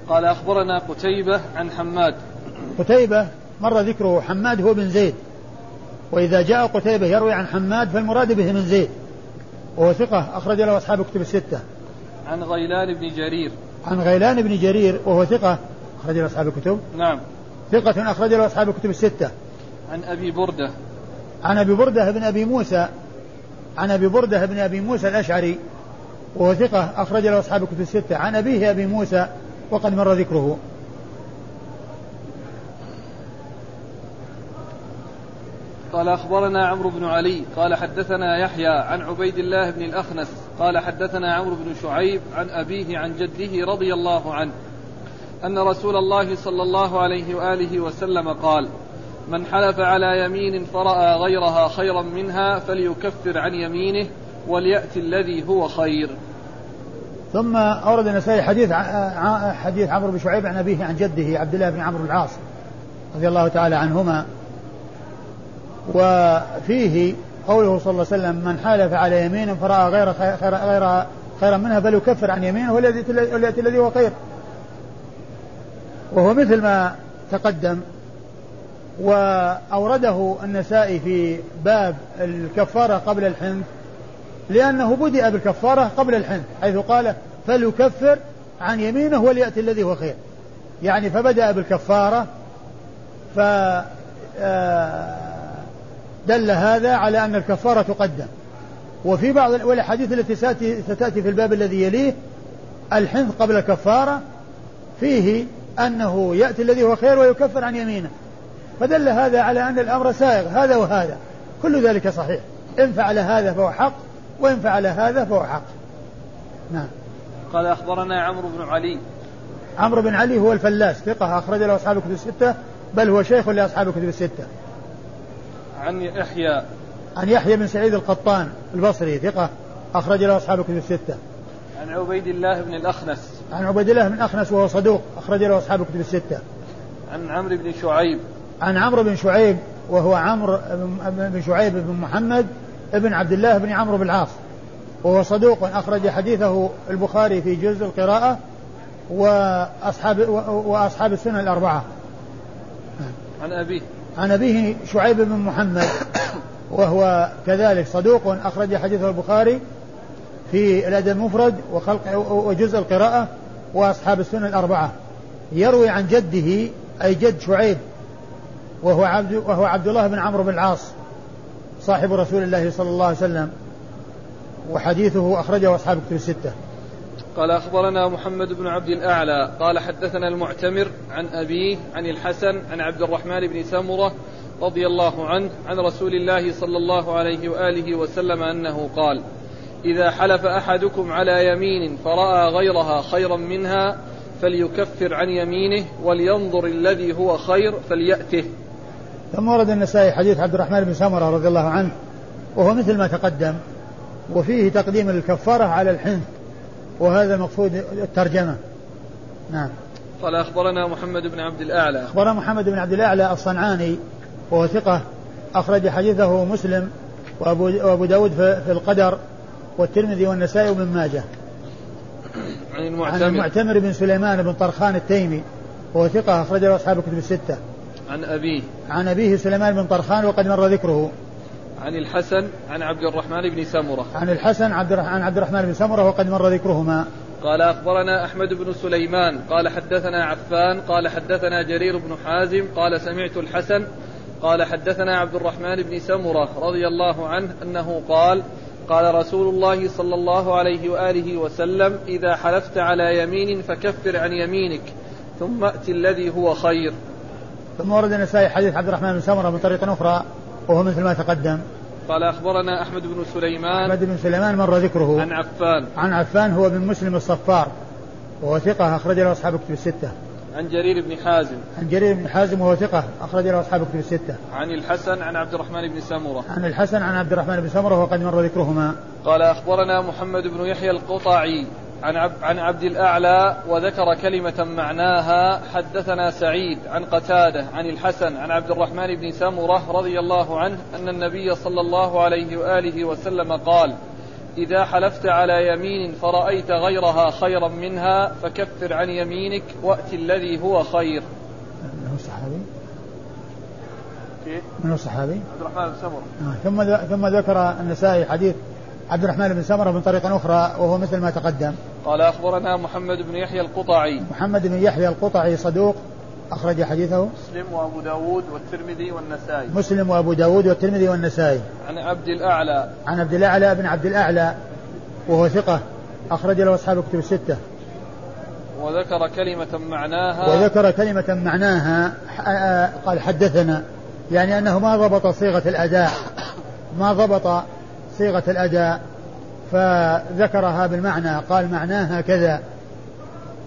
قال أخبرنا قتيبة عن حماد. قتيبة مر ذكره حماد هو بن زيد. وإذا جاء قتيبة يروي عن حماد فالمراد به من زيد. وهو ثقة أخرج له أصحاب كتب الستة. عن غيلان بن جرير. عن غيلان بن جرير وهو ثقة أخرج له أصحاب الكتب. نعم. ثقة أخرج له أصحاب الكتب الستة. عن أبي بردة. عن أبي بردة بن أبي موسى. عن أبي بردة بن أبي موسى الأشعري. وهو ثقة أخرج له أصحاب الكتب الستة. عن أبيه أبي موسى. وقد مر ذكره. قال أخبرنا عمرو بن علي قال حدثنا يحيى عن عبيد الله بن الأخنس قال حدثنا عمرو بن شعيب عن أبيه عن جده رضي الله عنه أن رسول الله صلى الله عليه وآله وسلم قال من حلف على يمين فرأى غيرها خيرا منها فليكفر عن يمينه وليأتي الذي هو خير. ثم أورد النسائي حديث حديث عمرو بن شعيب عن أبيه عن جده عبد الله بن عمرو العاص رضي الله تعالى عنهما وفيه قوله صلى الله عليه وسلم من حالف على يمين فرأى غير خير غير خيرا منها فليكفر عن يمينه وليأتي الذي هو خير. وهو مثل ما تقدم وأورده النسائي في باب الكفارة قبل الحنث لأنه بدأ بالكفارة قبل الحنث حيث قال فليكفر عن يمينه وليأتي الذي هو خير. يعني فبدأ بالكفارة ف آه، دل هذا على أن الكفارة تقدم. وفي بعض والأحاديث التي ستأتي في الباب الذي يليه الحنث قبل الكفارة فيه أنه يأتي الذي هو خير ويكفر عن يمينه. فدل هذا على أن الأمر سائغ هذا وهذا. كل ذلك صحيح. إن فعل هذا فهو حق وإن فعل هذا فهو حق. نعم. قال أخبرنا عمرو بن علي. عمرو بن علي هو الفلاس ثقة أخرج له أصحاب الكتب الستة بل هو شيخ لأصحاب الكتب الستة. عن يحيى. عن يحيى بن سعيد القطان البصري ثقة أخرج له أصحاب الكتب الستة. عن عبيد الله بن الأخنس. عن عبيد الله بن الأخنس وهو صدوق أخرج له أصحاب الكتب الستة. عن عمرو بن شعيب. عن عمرو بن شعيب وهو عمرو بن شعيب بن محمد بن عبد الله بن عمرو بن العاص. وهو صدوق أخرج حديثه البخاري في جزء القراءة وأصحاب وأصحاب السنة الأربعة. عن أبيه. عن أبيه شعيب بن محمد وهو كذلك صدوق أخرج حديثه البخاري في الأدب المفرد وخلق وجزء القراءة وأصحاب السنة الأربعة. يروي عن جده أي جد شعيب وهو عبد وهو عبد الله بن عمرو بن العاص صاحب رسول الله صلى الله عليه وسلم وحديثه أخرجه أصحاب كتب الستة. قال أخبرنا محمد بن عبد الأعلى قال حدثنا المعتمر عن أبيه عن الحسن عن عبد الرحمن بن سمرة رضي الله عنه عن رسول الله صلى الله عليه وآله وسلم أنه قال إذا حلف أحدكم على يمين فرأى غيرها خيرا منها فليكفر عن يمينه ولينظر الذي هو خير فليأته. ثم ورد النسائي حديث عبد الرحمن بن سمرة رضي الله عنه وهو مثل ما تقدم وفيه تقديم الكفارة على الحنث. وهذا مقصود الترجمة. نعم. قال أخبرنا محمد بن عبد الأعلى. أخبرنا محمد بن عبد الأعلى الصنعاني وهو ثقة أخرج حديثه مسلم وأبو, وأبو داود في القدر والترمذي والنسائي وابن ماجه. عن المعتمر. عن المعتمر بن سليمان بن طرخان التيمي وهو ثقة أخرجه أصحاب الكتب الستة. عن أبيه. عن أبيه سليمان بن طرخان وقد مر ذكره. عن الحسن عن عبد الرحمن بن سمرة. عن الحسن عبد عن عبد الرحمن بن سمرة وقد مر ذكرهما. قال أخبرنا أحمد بن سليمان قال حدثنا عفان قال حدثنا جرير بن حازم قال سمعت الحسن قال حدثنا عبد الرحمن بن سمرة رضي الله عنه أنه قال قال رسول الله صلى الله عليه وآله وسلم إذا حلفت على يمين فكفر عن يمينك ثم أت الذي هو خير. ثم ورد النسائي حديث عبد الرحمن بن سمرة من طريق أخرى. وهو مثل ما تقدم. قال أخبرنا أحمد بن سليمان أحمد بن سليمان مر ذكره. عن عفان. عن عفان هو بن مسلم الصفار وهو ثقة أخرج له أصحاب كتب الستة. عن جرير بن حازم. عن جرير بن حازم وهو ثقة أخرج له أصحاب كتب الستة. عن الحسن عن عبد الرحمن بن سمرة. عن الحسن عن عبد الرحمن بن سمرة وقد مر ذكرهما. قال أخبرنا محمد بن يحيى القطعي عن عن عبد الأعلى وذكر كلمة معناها حدثنا سعيد عن قتادة عن الحسن عن عبد الرحمن بن سمرة رضي الله عنه أن النبي صلى الله عليه وآله وسلم قال إذا حلفت على يمين فرأيت غيرها خيرا منها فكفر عن يمينك وأت الذي هو خير من هو الصحابي؟ من هو الصحابي؟ عبد الرحمن بن سمرة آه. ثم ثم ذكر النسائي حديث عبد الرحمن بن سمرة من طريق أخرى وهو مثل ما تقدم. قال أخبرنا محمد بن يحيى القطعي. محمد بن يحيى القطعي صدوق أخرج حديثه. مسلم وأبو داود والترمذي والنسائي. مسلم وأبو داود والترمذي والنسائي. عن عبد الأعلى. عن عبد الأعلى بن عبد الأعلى وهو ثقة أخرج له أصحاب كتب الستة. وذكر كلمة معناها. وذكر كلمة معناها قال حدثنا يعني أنه ما ضبط صيغة الأداء ما ضبط صيغة الأداء فذكرها بالمعنى قال معناها كذا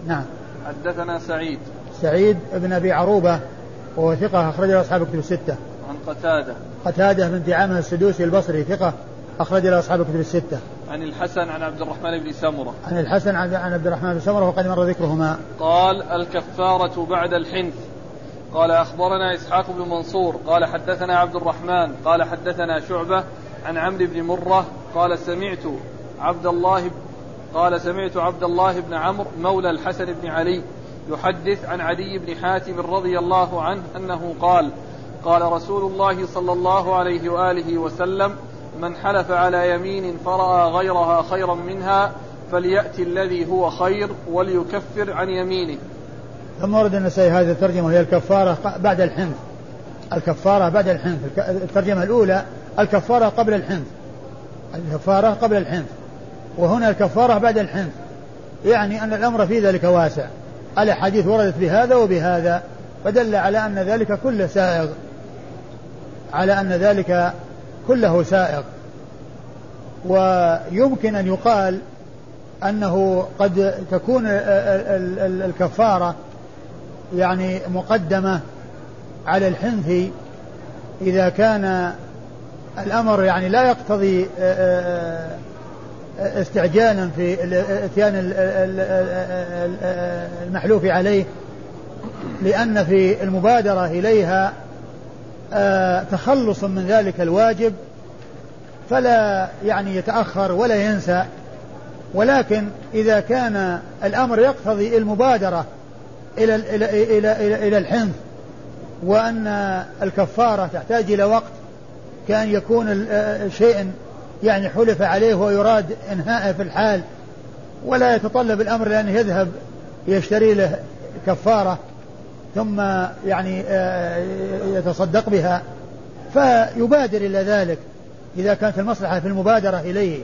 نعم. حدثنا سعيد. سعيد بن أبي عروبة وهو ثقة أخرج له أصحاب الكتب الستة. عن قتادة. قتادة بن دعامة السدوسي البصري ثقة أخرج له أصحاب الكتب الستة. عن الحسن عن عبد الرحمن بن سمرة. عن الحسن عن عبد الرحمن بن سمرة وقد مر ذكرهما. قال الكفارة بعد الحنث. قال أخبرنا إسحاق بن منصور. قال حدثنا عبد الرحمن. قال حدثنا شعبة. عن عمرو بن مرة قال سمعت عبد الله قال سمعت عبد الله بن عمرو مولى الحسن بن علي يحدث عن علي بن حاتم رضي الله عنه أنه قال قال رسول الله صلى الله عليه وآله وسلم من حلف على يمين فرأى غيرها خيرا منها فليأتي الذي هو خير وليكفر عن يمينه. ثم ورد النسائي هذه الترجمة وهي الكفارة بعد الحنث. الكفارة بعد الحنث، الترجمة الأولى الكفارة قبل الحنث. الكفارة قبل الحنث. وهنا الكفارة بعد الحنث. يعني أن الأمر في ذلك واسع. الأحاديث وردت بهذا وبهذا فدل على أن ذلك كله سائغ على أن ذلك كله سائغ ويمكن أن يقال أنه قد تكون الكفارة يعني مقدمة على الحنث إذا كان الأمر يعني لا يقتضي استعجالا في إتيان المحلوف عليه. لأن في المبادرة إليها آه، تخلص من ذلك الواجب فلا يعني يتأخر ولا ينسى. ولكن إذا كان الأمر يقتضي المبادرة إلى إلى إلى, إلى الحنث وأن الكفارة تحتاج إلى وقت كان يكون شيء يعني حلف عليه ويراد إنهاءه في الحال ولا يتطلب الأمر لأنه يذهب يشتري له كفارة ثم يعني آه، يتصدق بها. فيبادر إلى ذلك إذا كانت المصلحة في المبادرة إليه.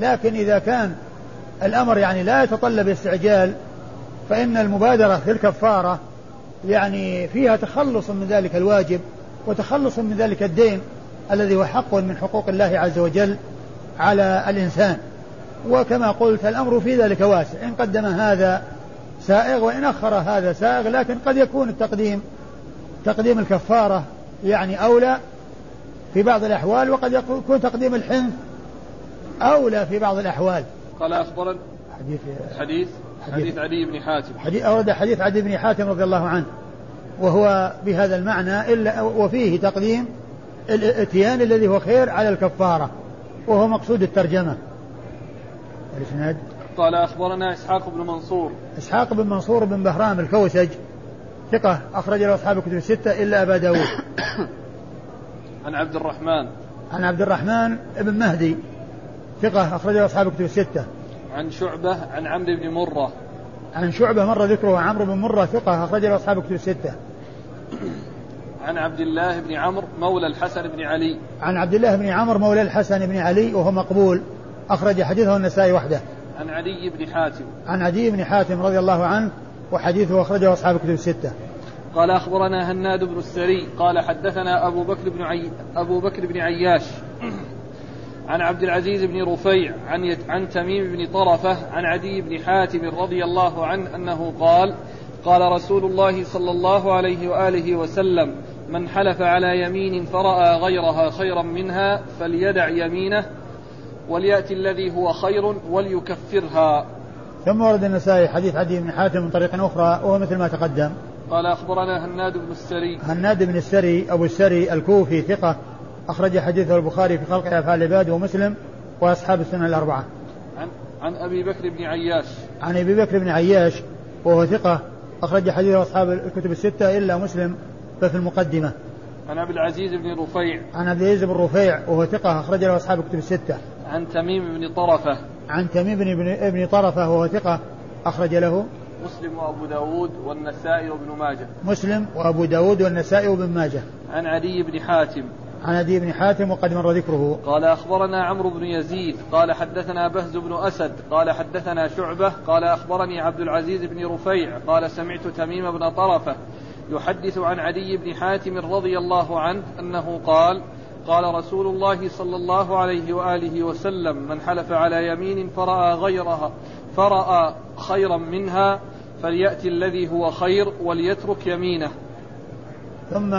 لكن إذا كان الأمر يعني لا يتطلب استعجال فإن المبادرة في الكفارة يعني فيها تخلص من ذلك الواجب وتخلص من ذلك الدين. الذي هو حق من حقوق الله عز وجل على الإنسان. وكما قلت الأمر في ذلك واسع. إن قدم هذا سائغ وإن أخر هذا سائغ لكن قد يكون التقديم تقديم الكفارة يعني أولى في بعض الأحوال وقد يكون تقديم الحنث أولى في بعض الأحوال. قال أخبرنا حديث حديث. حديث علي بن حاتم. حديث أورد حديث علي بن حاتم رضي الله عنه وهو بهذا المعنى إلا وفيه تقديم الاتيان الذي هو خير على الكفارة وهو مقصود الترجمة. الإسناد؟ قال أخبرنا إسحاق بن منصور. إسحاق بن منصور بن بهرام الكوسج ثقة أخرج له أصحاب الكتب الستة إلا أبا داود. عن عبد الرحمن. عن عبد الرحمن بن مهدي ثقة أخرج له أصحاب الكتب الستة. عن شعبة عن عمرو بن مرة. عن شعبة مر ذكره عمرو بن مرة ثقة أخرج له أصحاب الكتب الستة. عن عبد الله بن عمرو مولى الحسن بن علي. عن عبد الله بن عمرو مولى الحسن بن علي وهو مقبول. أخرج حديثه النسائي وحده. عن علي بن حاتم. عن عدي بن حاتم رضي الله عنه وحديثه أخرجه أصحاب الكتب الستة. قال أخبرنا هناد بن السري. قال حدثنا أبو بكر بن عي... أبو بكر بن عياش. عن عبد العزيز بن رفيع عن يت... عن تميم بن طرفة عن عدي بن حاتم رضي الله عنه أنه قال قال رسول الله صلى الله عليه وآله وسلم من حلف على يمين فرأى غيرها خيرا منها فليدع يمينه وليأتي الذي هو خير وليكفرها. ثم ورد النسائي حديث عدي بن حاتم من طريق أخرى وهو مثل ما تقدم. قال أخبرنا هناد بن السري. هناد بن السري أبو السري الكوفي ثقة أخرج حديثه البخاري في خلق أفعال العباد ومسلم وأصحاب السنة الأربعة. عن عن أبي بكر بن عياش. عن أبي بكر بن عياش وهو ثقة أخرج حديثه أصحاب الكتب الستة إلا مسلم ففي المقدمة. عن عبد العزيز بن رفيع. عن عبد العزيز بن رفيع وهو ثقة أخرج له أصحاب الكتب الستة. عن تميم بن طرفة. عن تميم بن ابن طرفة وهو ثقة أخرج له. مسلم وأبو داود والنسائي وابن ماجه. مسلم وأبو داود والنسائي وابن ماجه. عن علي بن حاتم. عن عدي بن حاتم وقد مر ذكره. قال أخبرنا عمرو بن يزيد. قال حدثنا بهز بن أسد. قال حدثنا شعبة. قال أخبرني عبد العزيز بن رفيع. قال سمعت تميم بن طرفة. يحدث عن علي بن حاتم رضي الله عنه أنه قال قال رسول الله صلى الله عليه وآله وسلم من حلف على يمين فرأى غيرها فرأى خيرا منها فليأتي الذي هو خير وليترك يمينه. ثم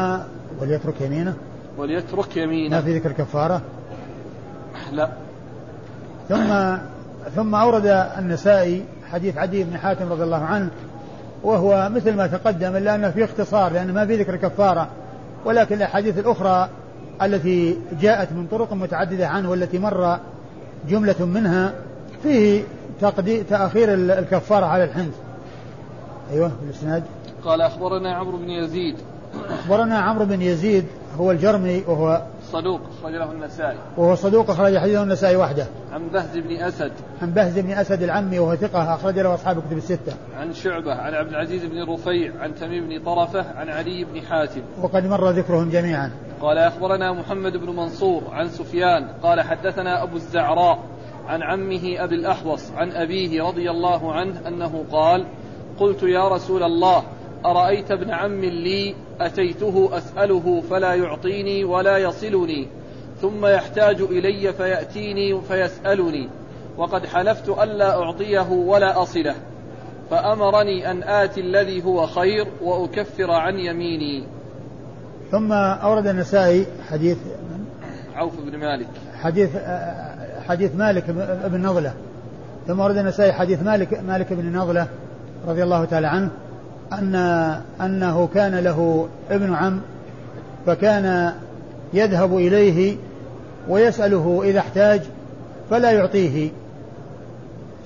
وليترك يمينه؟ وليترك يمينه. ما في ذكر كفارة لا. ثم ثم أورد النسائي حديث عدي بن حاتم رضي الله عنه وهو مثل ما تقدم إلا أنه في اختصار لأن ما في ذكر كفارة. ولكن الأحاديث الأخرى التي جاءت من طرق متعددة عنه والتي مر جملة منها فيه تأخير الكفارة على الحنث. أيوه الإسناد قال أخبرنا عمرو بن يزيد. أخبرنا عمرو بن يزيد هو الجرمي وهو صدوق أخرج له النسائي. وهو صدوق أخرج حديثه النسائي وحده. عن بهز بن أسد. عن بهز بن أسد العمي وهو ثقة أخرج له أصحاب الكتب الستة. عن شعبة عن عبد العزيز بن رفيع عن تميم بن طرفة عن علي بن حاتم. وقد مر ذكرهم جميعا. قال أخبرنا محمد بن منصور عن سفيان. قال حدثنا أبو الزعراء عن عمه أبي الأحوص عن أبيه رضي الله عنه أنه قال قلت يا رسول الله أرأيت ابن عم لي أتيته أسأله فلا يعطيني ولا يصلني ثم يحتاج إلي فيأتيني فيسألني وقد حلفت ألا أعطيه ولا أصله فأمرني أن آتي الذي هو خير وأكفر عن يميني. ثم أورد النسائي حديث عوف بن مالك. حديث حديث مالك بن نضلة ثم أورد النسائي حديث مالك مالك بن نضلة رضي الله تعالى عنه. أن أنه كان له ابن عم فكان يذهب إليه ويسأله إذا احتاج فلا يعطيه.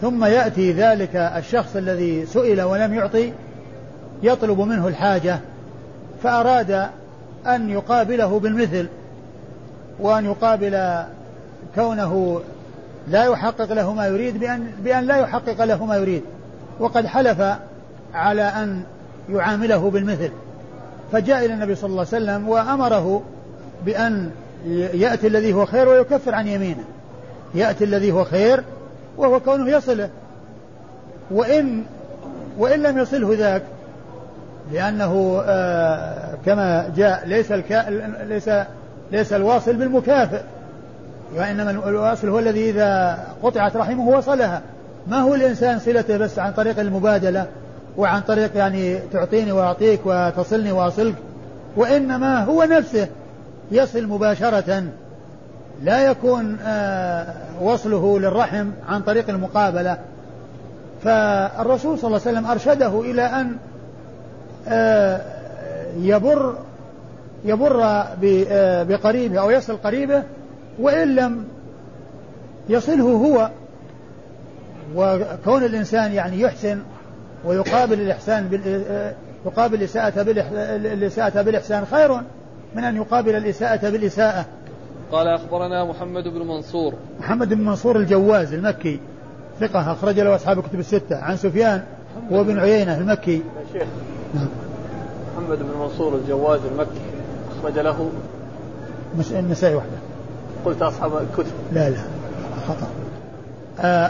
ثم يأتي ذلك الشخص الذي سئل ولم يعطي يطلب منه الحاجة فأراد أن يقابله بالمثل وأن يقابل كونه لا يحقق له ما يريد بأن, بأن لا يحقق له ما يريد. وقد حلف على أن يعامله بالمثل. فجاء إلى النبي صلى الله عليه وسلم وأمره بأن يأتي الذي هو خير ويكفر عن يمينه. يأتي الذي هو خير وهو كونه يصله. وإن وإن لم يصله ذاك لأنه آه كما جاء ليس الكا ليس ليس الواصل بالمكافئ. وإنما الواصل هو الذي إذا قطعت رحمه وصلها. ما هو الإنسان صلته بس عن طريق المبادلة؟ وعن طريق يعني تعطيني وأعطيك وتصلني وأصلك وإنما هو نفسه يصل مباشرة لا يكون آه وصله للرحم عن طريق المقابلة. فالرسول صلى الله عليه وسلم أرشده إلى أن آه يبر يبر آه بقريبه أو يصل قريبه وإن لم يصله هو. وكون الإنسان يعني يحسن ويقابل الإحسان بال... يقابل الإساءة الإساءة بالإحسان خير من أن يقابل الإساءة بالإساءة. قال أخبرنا محمد بن منصور. محمد بن منصور الجواز المكي ثقة أخرج له أصحاب الكتب الستة. عن سفيان هو بن عيينة المكي. يا شيخ. نعم. محمد بن منصور الجواز المكي أخرج له. النسائي وحده. قلت أصحاب الكتب. لا لا خطأ.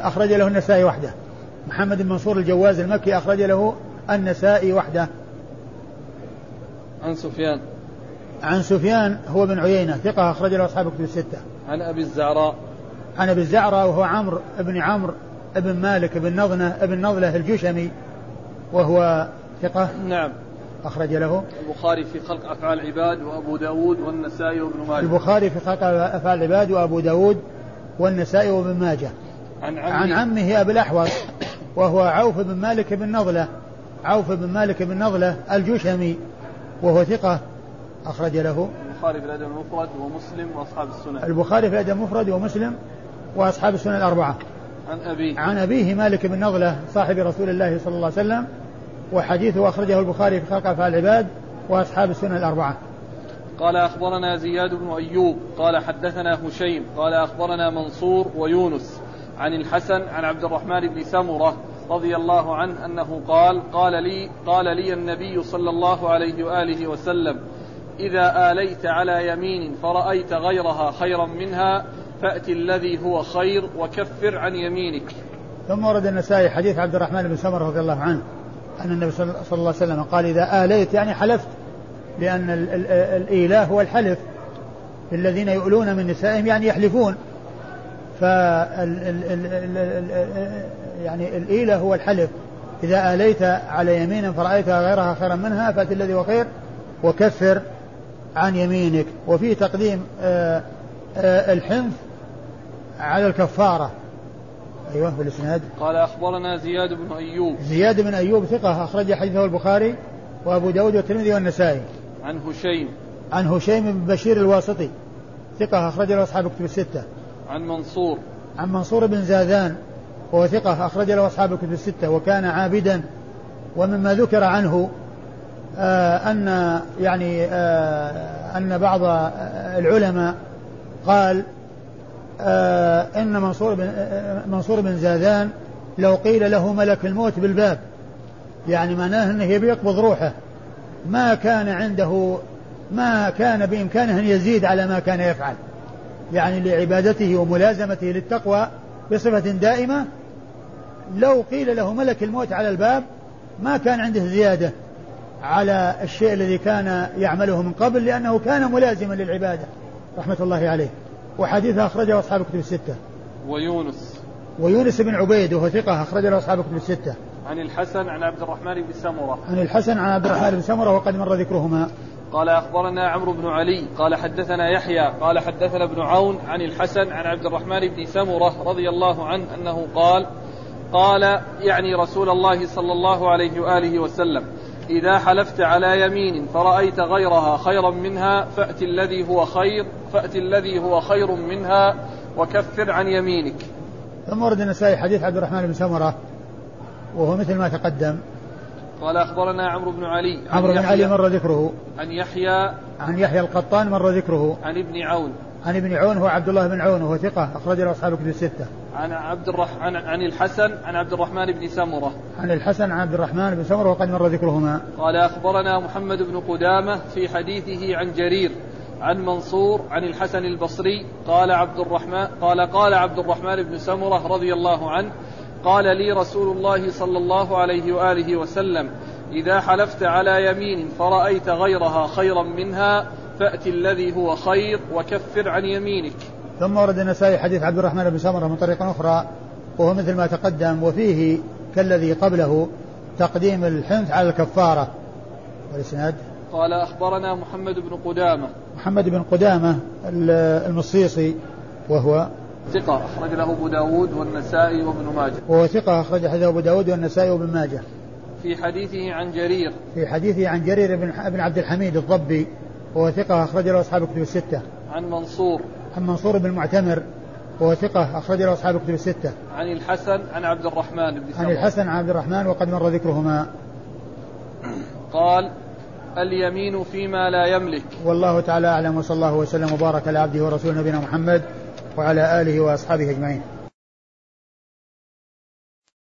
أخرج له النسائي وحده. محمد بن منصور الجواز المكي أخرج له النسائي وحده. عن سفيان. عن سفيان هو بن عيينة ثقة أخرج له أصحاب الكتب الستة. عن أبي الزعراء. عن أبي الزعراء وهو عمرو بن عمرو بن مالك بن نضنة بن نضلة الجشمي وهو ثقة نعم. أخرج له. البخاري في خلق أفعال العباد وأبو داود والنسائي وابن ماجه. البخاري في خلق أفعال العباد وأبو داود والنسائي وابن ماجه. عن عمه, عن عمه أبي الأحوص. وهو عوف بن مالك بن نضلة عوف بن مالك بن نضلة الجشمي وهو ثقة أخرج له البخاري في الأدب المفرد ومسلم وأصحاب السنن. البخاري في الأدب المفرد ومسلم وأصحاب السنن الأربعة. عن أبيه. عن أبيه مالك بن نضلة صاحب رسول الله صلى الله عليه وسلم وحديثه أخرجه البخاري في خلق أفعال العباد وأصحاب السنن الأربعة. قال أخبرنا زياد بن أيوب قال حدثنا هشيم قال أخبرنا منصور ويونس. عن الحسن عن عبد الرحمن بن سمرة رضي الله عنه أنه قال قال لي قال لي النبي صلى الله عليه وآله وسلم إذا آليت على يمين فرأيت غيرها خيرا منها فأت الذي هو خير وكفر عن يمينك. ثم ورد النسائي حديث عبد الرحمن بن سمرة رضي الله عنه أن النبي صلى الله عليه وسلم قال إذا آليت يعني حلفت لأن الإيلاء هو الحلف. الذين يؤلون من نسائهم يعني يحلفون. يعني الإيلة هو الحلف إذا آليت على يمين فرأيت غيرها خيرا منها فأت الذي هو خير وكفر عن يمينك وفي تقديم آآ آآ الحنث على الكفارة أيوه في الإسناد قال أخبرنا زياد بن أيوب زياد بن أيوب ثقة أخرج حديثه البخاري وأبو داود والترمذي والنسائي عن هشيم عن هشيم بن بشير الواسطي ثقة أخرج له أصحاب الكتب الستة عن منصور. عن منصور بن زاذان وهو ثقة أخرج له أصحاب الكتب الستة وكان عابدا. ومما ذكر عنه آه أن يعني آه أن بعض العلماء قال آه إن منصور بن منصور بن زاذان لو قيل له ملك الموت بالباب يعني معناه أنه يبي يقبض روحه. ما كان عنده ما كان بإمكانه أن يزيد على ما كان يفعل. يعني لعبادته وملازمته للتقوى بصفة دائمة لو قيل له ملك الموت على الباب ما كان عنده زيادة على الشيء الذي كان يعمله من قبل لأنه كان ملازما للعبادة رحمة الله عليه. وحديث أخرجه أصحاب الكتب الستة. ويونس. ويونس بن عبيد وهو ثقة أخرج له أصحاب الكتب الستة. عن الحسن عن عبد الرحمن بن سمرة. عن الحسن عن عبد الرحمن بن سمرة وقد مر ذكرهما. قال أخبرنا عمرو بن علي قال حدثنا يحيى قال حدثنا ابن عون عن الحسن عن عبد الرحمن بن سمرة رضي الله عنه أنه قال قال يعني رسول الله صلى الله عليه وآله وسلم إذا حلفت على يمين فرأيت غيرها خيرا منها فأت الذي هو خير فأت الذي هو خير منها وكفر عن يمينك. ثم ورد النسائي حديث عبد الرحمن بن سمرة وهو مثل ما تقدم. قال أخبرنا عمرو بن علي عمرو بن علي مر ذكره عن يحيى عن يحيى القطان مر ذكره عن ابن عون عن ابن عون هو عبد الله بن عون وهو ثقة أخرج له أصحاب كتب الستة. عن عبد الرح... عن... عن الحسن عن عبد الرحمن بن سمرة. عن الحسن عن عبد الرحمن بن سمرة وقد مر ذكرهما. قال أخبرنا محمد بن قدامة في حديثه عن جرير عن منصور عن الحسن البصري قال عبد الرحمن قال قال عبد الرحمن بن سمرة رضي الله عنه قال لي رسول الله صلى الله عليه وآله وسلم إذا حلفت على يمين فرأيت غيرها خيرا منها فأت الذي هو خير وكفر عن يمينك. ثم ورد النسائي حديث عبد الرحمن بن سمرة من طريق أخرى وهو مثل ما تقدم وفيه كالذي قبله تقديم الحنث على الكفارة. والإسناد؟ قال أخبرنا محمد بن قدامة. محمد بن قدامة المصيصي وهو ثقة أخرج له أبو داود والنسائي وابن ماجه وهو ثقة أخرج حديث أبو داود والنسائي وابن ماجه في حديثه عن جرير في حديثه عن جرير بن بن عبد الحميد الضبي وهو ثقة أخرج له أصحاب الكتب الستة. عن منصور عن منصور بن المعتمر وهو ثقة أخرج له أصحاب الكتب الستة. عن الحسن عن عبد الرحمن بن عن الحسن عن عبد الرحمن وقد مر ذكرهما. قال اليمين فيما لا يملك. والله تعالى أعلم وصلى الله وسلم وبارك على عبده ورسوله نبينا محمد وعلى آله وأصحابه أجمعين.